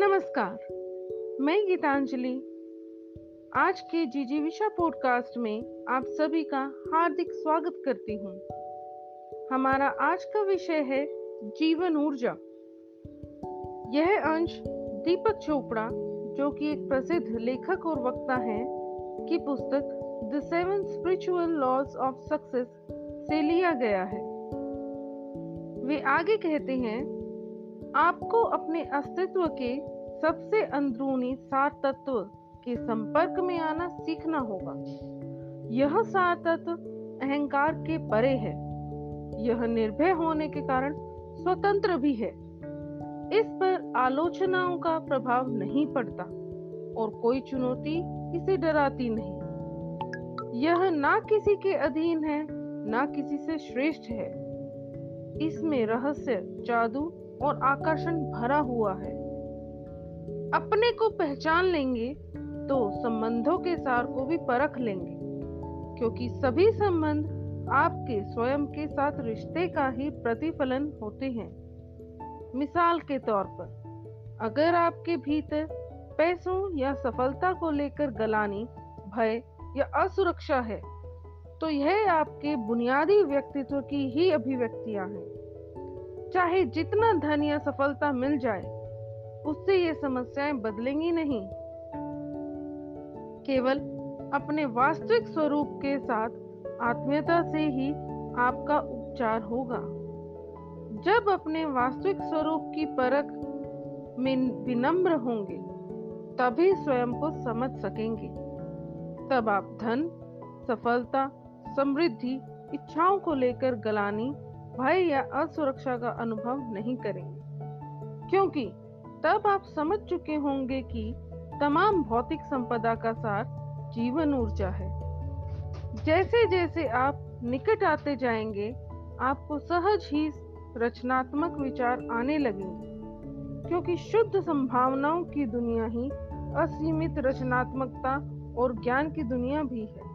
नमस्कार, मैं गीतांजलि। आज के जीजीविशा पॉडकास्ट में आप सभी का हार्दिक स्वागत करती हूँ। हमारा आज का विषय है जीवन ऊर्जा। यह अंश दीपक चोपड़ा, जो कि एक प्रसिद्ध लेखक और वक्ता हैं, की पुस्तक the seven spiritual laws of success से लिया गया है। वे आगे कहते हैं, आपको अपने अस्तित्व के सबसे अंदरूनी सार तत्व के संपर्क में आना सीखना होगा। यह सार तत्व अहंकार के परे है। यह निर्भय होने के कारण स्वतंत्र भी है। इस पर आलोचनाओं का प्रभाव नहीं पड़ता और कोई चुनौती इसे डराती नहीं। यह ना किसी के अधीन है, ना किसी से श्रेष्ठ है। इसमें रहस्य, जादू और आकर्षण भरा हुआ है। अपने को पहचान लेंगे तो संबंधों के सार को भी परख लेंगे। क्योंकि सभी संबंध आपके स्वयं के साथ रिश्ते का ही प्रतिफलन होते हैं। मिसाल के तौर पर, अगर आपके भीतर पैसों या सफलता को लेकर गलानी, भय या असुरक्षा है तो यह आपके बुनियादी व्यक्तित्व की ही अभिव्यक्तियाँ हैं। चाहे जितना धन या सफलता मिल जाए उससे ये समस्याएँ बदलेंगी नहीं। केवल अपने वास्तविक स्वरूप के साथ आत्मीयता से ही आपका उपचार होगा। जब अपने वास्तविक स्वरूप की परख में विनम्र होंगे, तभी स्वयं को समझ सकेंगे। तब आप धन, सफलता, समृद्धि, इच्छाओं को लेकर गलानी, भय या असुरक्षा का अनुभव नहीं करेंगे। क्योंकि तब आप समझ चुके होंगे कि तमाम भौतिक संपदा का सार जीवन ऊर्जा है। जैसे जैसे आप निकट आते जाएँगे, आपको सहज ही रचनात्मक विचार आने लगेंगे, क्योंकि शुद्ध संभावनाओं की दुनिया ही असीमित रचनात्मकता और ज्ञान की दुनिया भी है।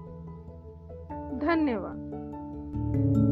धन्यवाद।